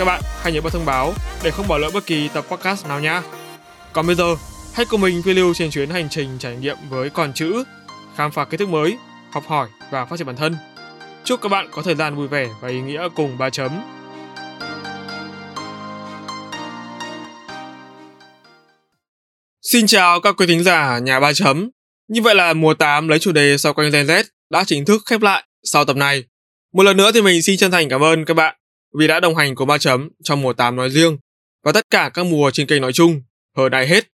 Các bạn hãy nhớ bật thông báo để không bỏ lỡ bất kỳ tập podcast nào nhé. Còn bây giờ, hãy cùng mình phiêu lưu trên chuyến hành trình trải nghiệm với con chữ, khám phá kiến thức mới, học hỏi và phát triển bản thân. Chúc các bạn có thời gian vui vẻ và ý nghĩa cùng ba chấm. Xin chào các quý thính giả nhà ba chấm. Như vậy là mùa 8 lấy chủ đề sau quanh Gen Z đã chính thức khép lại sau tập này. Một lần nữa thì mình xin chân thành cảm ơn các bạn vì đã đồng hành cùng ba chấm trong mùa 8 nói riêng và tất cả các mùa trên kênh nói chung hờ đại hết.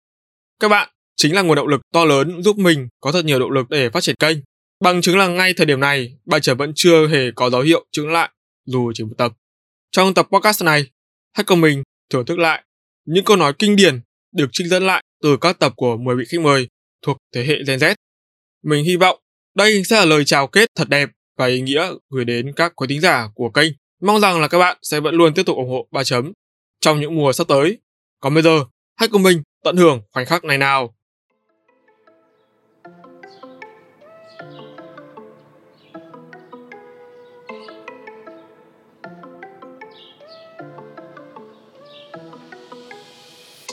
Các bạn chính là nguồn động lực to lớn giúp mình có thật nhiều động lực để phát triển kênh. Bằng chứng là ngay thời điểm này, ba chấm vẫn chưa hề có dấu hiệu chứng lại dù chỉ một tập. Trong tập podcast này, hãy cùng mình thưởng thức lại những câu nói kinh điển được trích dẫn lại từ các tập của 10 vị khách mời thuộc thế hệ Gen Z. Mình hy vọng đây sẽ là lời chào kết thật đẹp và ý nghĩa gửi đến các quý thính giả của kênh. Mong rằng là các bạn sẽ vẫn luôn tiếp tục ủng hộ ba chấm trong những mùa sắp tới. Còn bây giờ, hãy cùng mình tận hưởng khoảnh khắc này nào.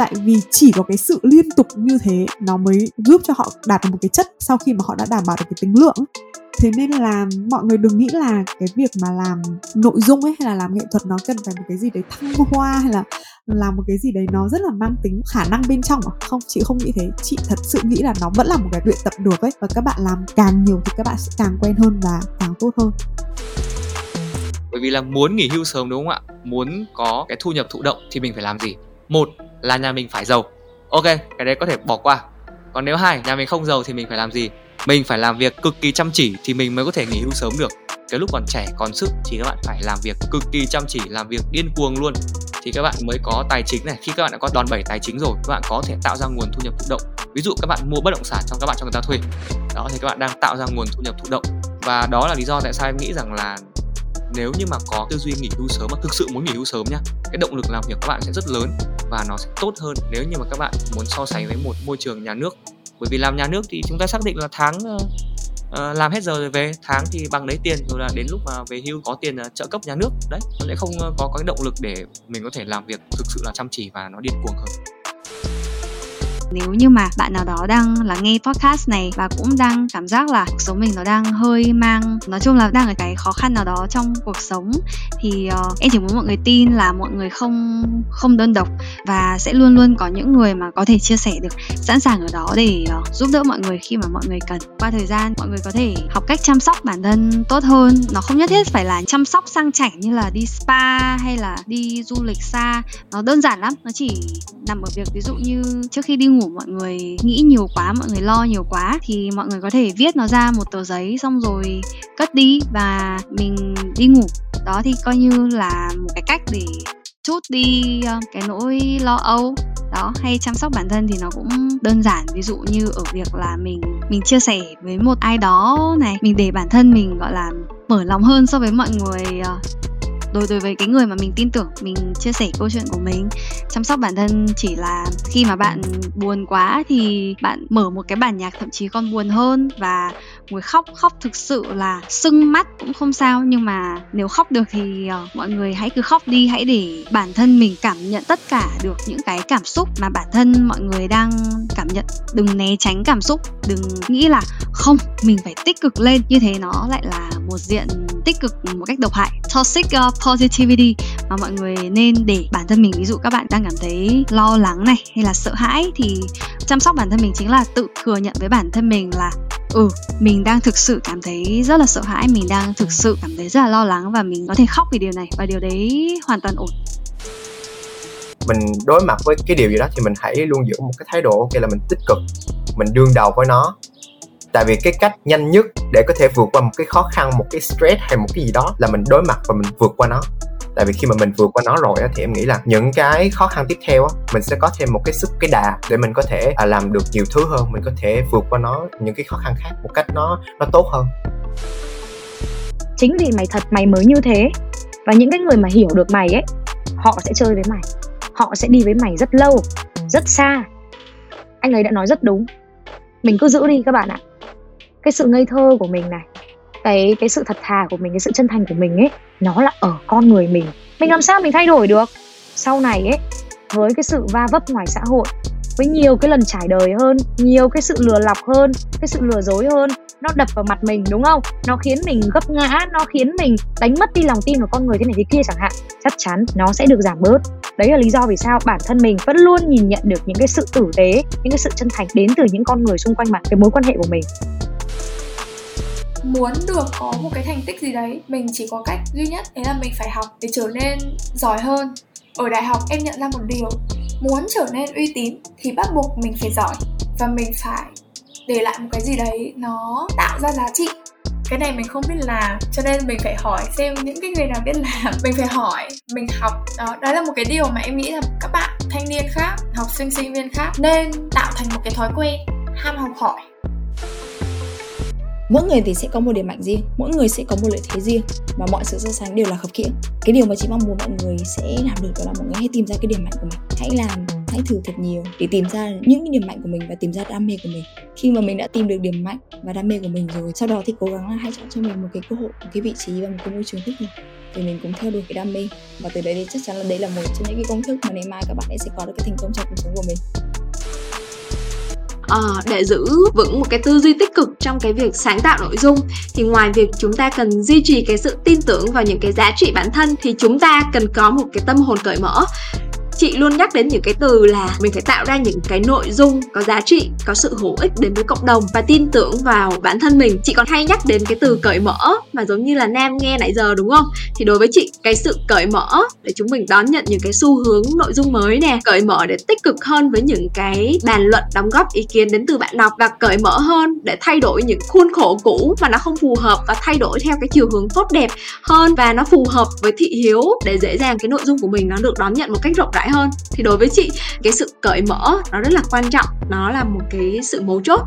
tại vì chỉ có cái sự liên tục như thế nó mới giúp cho họ đạt được một cái chất sau khi mà họ đã đảm bảo được cái tính lượng thế nên là mọi người đừng nghĩ là cái việc mà làm nội dung ấy hay là làm nghệ thuật nó cần phải một cái gì đấy thăng hoa hay là làm một cái gì đấy nó rất là mang tính khả năng bên trong à? Không, chị không nghĩ thế. Chị thật sự nghĩ là nó vẫn là một cái luyện tập được ấy. Và các bạn làm càng nhiều thì các bạn sẽ càng quen hơn và càng tốt hơn. Bởi vì là muốn nghỉ hưu sớm đúng không ạ? Muốn có cái thu nhập thụ động thì mình phải làm gì? Một là nhà mình phải giàu. Ok, cái đấy có thể bỏ qua. Còn nếu hai, nhà mình không giàu thì mình phải làm gì? Mình phải làm việc cực kỳ chăm chỉ thì mình mới có thể nghỉ hưu sớm được. Cái lúc còn trẻ, còn sức thì các bạn phải làm việc cực kỳ chăm chỉ, làm việc điên cuồng luôn. Thì các bạn mới có tài chính này. Khi các bạn đã có đòn bẩy tài chính rồi, các bạn có thể tạo ra nguồn thu nhập thụ động. Ví dụ các bạn mua bất động sản cho các bạn cho người ta thuê. Đó, thì các bạn đang tạo ra nguồn thu nhập thụ động. Và đó là lý do tại sao em nghĩ rằng là nếu như mà có tư duy nghỉ hưu sớm mà thực sự muốn nghỉ hưu sớm nhá cái động lực làm việc các bạn sẽ rất lớn và nó sẽ tốt hơn nếu như mà các bạn muốn so sánh với một môi trường nhà nước bởi vì làm nhà nước thì chúng ta xác định là tháng uh, làm hết giờ rồi về tháng thì bằng đấy tiền rồi là đến lúc mà về hưu có tiền uh, trợ cấp nhà nước đấy nó sẽ không uh, có có cái động lực để mình có thể làm việc thực sự là chăm chỉ và nó điên cuồng hơn nếu như mà bạn nào đó đang là nghe podcast này và cũng đang cảm giác là cuộc sống mình nó đang hơi mang nói chung là đang ở cái khó khăn nào đó trong cuộc sống thì uh, em chỉ muốn mọi người tin là mọi người không không đơn độc và sẽ luôn luôn có những người mà có thể chia sẻ được sẵn sàng ở đó để uh, giúp đỡ mọi người khi mà mọi người cần. Qua thời gian mọi người có thể học cách chăm sóc bản thân tốt hơn. Nó không nhất thiết phải là chăm sóc sang chảnh như là đi spa hay là đi du lịch xa. Nó đơn giản lắm nó chỉ nằm ở việc ví dụ như trước khi đi ngủ ngủ, mọi người nghĩ nhiều quá, mọi người lo nhiều quá thì mọi người có thể viết nó ra một tờ giấy xong rồi cất đi và mình đi ngủ. Đó thì coi như là một cái cách để chút đi ờ, cái nỗi lo âu. Đó, hay chăm sóc bản thân thì nó cũng đơn giản. Ví dụ như ở việc là mình mình chia sẻ với một ai đó này, mình để bản thân mình, gọi là, mở lòng hơn so với mọi người ờ đối đối với cái người mà mình tin tưởng, mình chia sẻ câu chuyện của mình, chăm sóc bản thân chỉ là khi mà bạn buồn quá thì bạn mở một cái bản nhạc thậm chí còn buồn hơn và ngồi khóc khóc thực sự là sưng mắt cũng không sao nhưng mà nếu khóc được thì uh, mọi người hãy cứ khóc đi hãy để bản thân mình cảm nhận tất cả được những cái cảm xúc mà bản thân mọi người đang cảm nhận. Đừng né tránh cảm xúc đừng nghĩ là không mình phải tích cực lên. Như thế nó lại là một diện tích cực một cách độc hại toxic uh, positivity mà mọi người nên để bản thân mình. Ví dụ các bạn đang cảm thấy lo lắng này hay là sợ hãi thì chăm sóc bản thân mình chính là tự thừa nhận với bản thân mình là ừ mình đang thực sự cảm thấy rất là sợ hãi, mình đang thực sự cảm thấy rất là lo lắng và mình có thể khóc vì điều này và điều đấy hoàn toàn ổn. Mình đối mặt với cái điều gì đó thì mình hãy luôn giữ một cái thái độ, ok là mình tích cực, mình đương đầu với nó. Tại vì cái cách nhanh nhất để có thể vượt qua một cái khó khăn, một cái stress hay một cái gì đó là mình đối mặt và mình vượt qua nó tại vì khi mà mình vượt qua nó rồi á, thì em nghĩ là những cái khó khăn tiếp theo á, mình sẽ có thêm một cái sức cái đà để mình có thể à, làm được nhiều thứ hơn mình có thể vượt qua nó những cái khó khăn khác một cách nó nó tốt hơn. Chính vì mày thật mày mới như thế. Và những cái người mà hiểu được mày ấy họ sẽ chơi với mày. Họ sẽ đi với mày rất lâu rất xa. Anh ấy đã nói rất đúng. Mình cứ giữ đi các bạn ạ. Cái sự ngây thơ của mình này cái cái sự thật thà của mình, cái sự chân thành của mình ấy, nó là ở con người mình. Mình làm sao mình thay đổi được? Sau này ấy, với cái sự va vấp ngoài xã hội, với nhiều cái lần trải đời hơn, nhiều cái sự lừa lọc hơn, cái sự lừa dối hơn, nó đập vào mặt mình, đúng không? Nó khiến mình gấp ngã, nó khiến mình đánh mất đi lòng tin của con người thế này thế kia chẳng hạn. Chắc chắn nó sẽ được giảm bớt. Đấy là lý do vì sao bản thân mình vẫn luôn nhìn nhận được những cái sự tử tế, những cái sự chân thành đến từ những con người xung quanh mặt cái mối quan hệ của mình muốn được có một cái thành tích gì đấy, mình chỉ có cách duy nhất đấy là mình phải học để trở nên giỏi hơn. Ở đại học em nhận ra một điều, muốn trở nên uy tín thì bắt buộc mình phải giỏi và mình phải để lại một cái gì đấy nó tạo ra giá trị. Cái này mình không biết làm cho nên mình phải hỏi xem những cái người nào biết làm mình phải hỏi, mình học. Đó đó là một cái điều mà em nghĩ là các bạn thanh niên khác, học sinh sinh viên khác nên tạo thành một cái thói quen ham học hỏi mỗi người thì sẽ có một điểm mạnh riêng, mỗi người sẽ có một lợi thế riêng và mọi sự so sánh đều là khập khiễng. Cái điều mà chị mong muốn mọi người sẽ làm được đó là mọi người hãy tìm ra cái điểm mạnh của mình. Hãy làm, hãy thử thật nhiều để tìm ra những cái điểm mạnh của mình và tìm ra đam mê của mình. Khi mà mình đã tìm được điểm mạnh và đam mê của mình rồi, sau đó thì cố gắng là hãy chọn cho mình một cái cơ hội, một cái vị trí và một cái môi trường thích hợp thì mình cũng theo đuổi cái đam mê. Và từ đấy thì chắc chắn là đấy là một trong những cái công thức mà ngày mai các bạn ấy sẽ có được cái thành công trong cuộc sống của mình uh, để giữ vững một cái tư duy tích cực trong cái việc sáng tạo nội dung thì ngoài việc chúng ta cần duy trì cái sự tin tưởng vào những cái giá trị bản thân thì chúng ta cần có một cái tâm hồn cởi mở chị luôn nhắc đến những cái từ là mình phải tạo ra những cái nội dung có giá trị, có sự hữu ích đến với cộng đồng và tin tưởng vào bản thân mình. Chị còn hay nhắc đến cái từ cởi mở mà giống như là nam nghe nãy giờ, đúng không? Thì đối với chị, cái sự cởi mở để chúng mình đón nhận những cái xu hướng nội dung mới nè, cởi mở để tích cực hơn với những cái bàn luận đóng góp ý kiến đến từ bạn đọc và cởi mở hơn để thay đổi những khuôn khổ cũ mà nó không phù hợp và thay đổi theo cái chiều hướng tốt đẹp hơn và nó phù hợp với thị hiếu để dễ dàng cái nội dung của mình nó được đón nhận một cách rộng rãi hơn. Thì đối với chị, cái sự cởi mở nó rất là quan trọng, nó là một cái sự mấu chốt.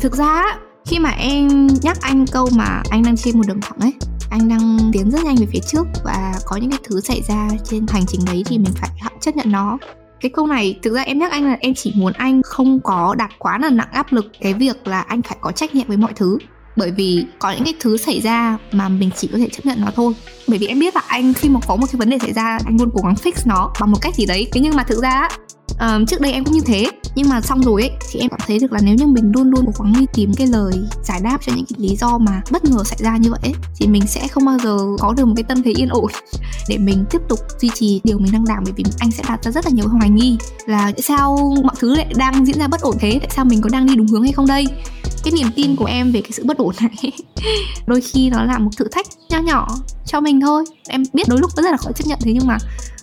Thực ra khi mà em nhắc anh câu mà anh đang trên một đường thẳng ấy, anh đang tiến rất nhanh về phía trước và có những cái thứ xảy ra trên hành trình đấy thì mình phải chấp nhận nó. Cái câu này, thực ra em nhắc anh là em chỉ muốn anh không có đặt quá là nặng áp lực cái việc là anh phải có trách nhiệm với mọi thứ bởi vì có những cái thứ xảy ra mà mình chỉ có thể chấp nhận nó thôi. Bởi vì em biết là anh khi mà có một cái vấn đề xảy ra anh luôn cố gắng fix nó bằng một cách gì đấy. Thế nhưng mà thực ra um, trước đây em cũng như thế. Nhưng mà xong rồi ấy thì em cảm thấy được là nếu như mình luôn luôn cố gắng đi tìm cái lời giải đáp cho những cái lý do mà bất ngờ xảy ra như vậy ấy, thì mình sẽ không bao giờ có được một cái tâm thế yên ổn để mình tiếp tục duy trì điều mình đang làm. Bởi vì anh sẽ đặt ra rất là nhiều hoài nghi là tại sao mọi thứ lại đang diễn ra bất ổn thế? Tại sao mình có đang đi đúng hướng hay không đây? Cái niềm tin của em về cái sự bất ổn này. Đôi khi nó là một thử thách nho nhỏ cho mình thôi. Em biết đôi lúc rất là khó chấp nhận thế nhưng mà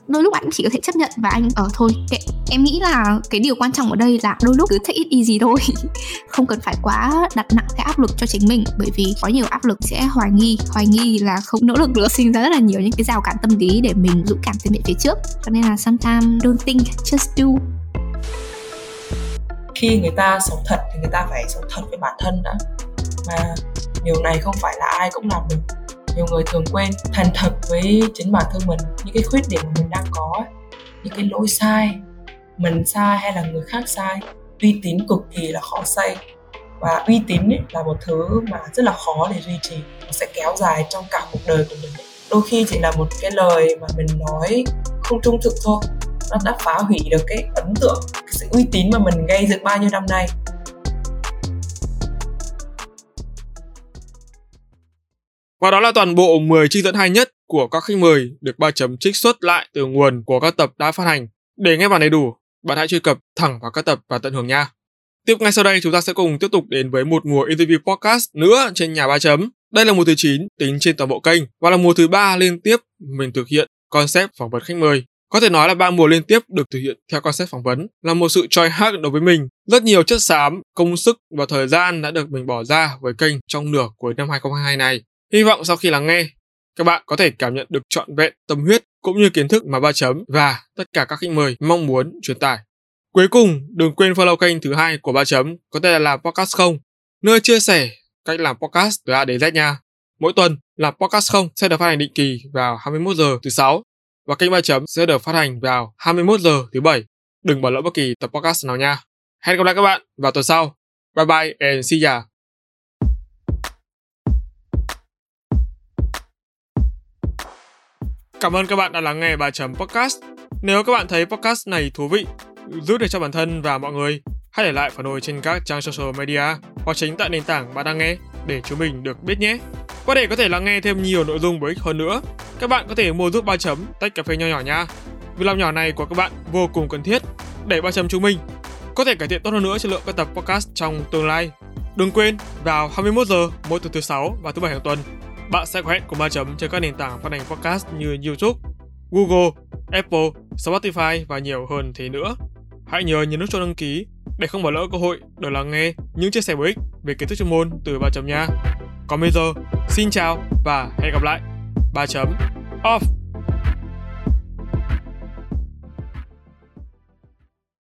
đôi lúc anh chỉ có thể chấp nhận và anh ở thôi. Kệ, em nghĩ là cái điều quan trọng ở đây là đôi lúc cứ take it easy thôi. Không cần phải quá đặt nặng cái áp lực cho chính mình, bởi vì có nhiều áp lực sẽ hoài nghi. Hoài nghi là không nỗ lực nữa, sinh ra rất là nhiều những cái rào cản tâm lý để mình dũng cảm tiến về phía trước. Cho nên là sometimes don't think, just do khi người ta sống thật thì người ta phải sống thật với bản thân đã. Mà điều này không phải là ai cũng làm được. Nhiều người thường quên thành thật với chính bản thân mình, những cái khuyết điểm mà mình đang có, những cái lỗi sai, mình sai hay là người khác sai. Uy tín cực kỳ là khó xây. Và uy tín ấy là một thứ mà rất là khó để duy trì, nó sẽ kéo dài trong cả cuộc đời của mình đôi khi chỉ là một cái lời mà mình nói không trung thực thôi nó đã phá hủy được cái ấn tượng cái sự uy tín mà mình gây dựng bao nhiêu năm nay Và đó là toàn bộ 10 trích dẫn hay nhất của các khách mời được ba chấm trích xuất lại từ nguồn của các tập đã phát hành. Để nghe bản đầy đủ, bạn hãy truy cập thẳng vào các tập và tận hưởng nha. Tiếp ngay sau đây chúng ta sẽ cùng tiếp tục đến với một mùa interview podcast nữa trên nhà ba chấm. Đây là mùa thứ 9 tính trên toàn bộ kênh và là mùa thứ ba liên tiếp mình thực hiện concept phỏng vấn khách mời. Có thể nói là ba mùa liên tiếp được thực hiện theo concept phỏng vấn là một sự try hard đối với mình. Rất nhiều chất xám, công sức và thời gian đã được mình bỏ ra với kênh trong nửa cuối năm 2022 này. Hy vọng sau khi lắng nghe, các bạn có thể cảm nhận được trọn vẹn tâm huyết cũng như kiến thức mà ba chấm và tất cả các khách mời mong muốn truyền tải. Cuối cùng, đừng quên follow kênh thứ hai của ba chấm có tên là làm podcast không, nơi chia sẻ cách làm podcast từ A đến Z nha. Mỗi tuần, làm podcast không sẽ được phát hành định kỳ vào 21 giờ thứ sáu và kênh ba chấm sẽ được phát hành vào 21 giờ thứ bảy. Đừng bỏ lỡ bất kỳ tập podcast nào nha. Hẹn gặp lại các bạn vào tuần sau. Bye bye and see ya. Cảm ơn các bạn đã lắng nghe bà chấm podcast. Nếu các bạn thấy podcast này thú vị, giúp được cho bản thân và mọi người, hãy để lại phản hồi trên các trang social media hoặc chính tại nền tảng bạn đang nghe để chúng mình được biết nhé. Và để có thể lắng nghe thêm nhiều nội dung bổ ích hơn nữa, các bạn có thể mua giúp ba chấm tách cà phê nho nhỏ nha. Việc làm nhỏ này của các bạn vô cùng cần thiết để ba chấm chúng mình có thể cải thiện tốt hơn nữa chất lượng các tập podcast trong tương lai. Đừng quên, vào 21 giờ mỗi tuần thứ sáu và thứ bảy hàng tuần, bạn sẽ có hẹn cùng ba chấm trên các nền tảng phát hành podcast như YouTube, Google, Apple, Spotify và nhiều hơn thế nữa. Hãy nhớ nhấn nút cho đăng ký để không bỏ lỡ cơ hội được lắng nghe những chia sẻ bổ ích về kiến thức chuyên môn từ ba chấm nha. Còn bây giờ, xin chào và hẹn gặp lại. Ba chấm off.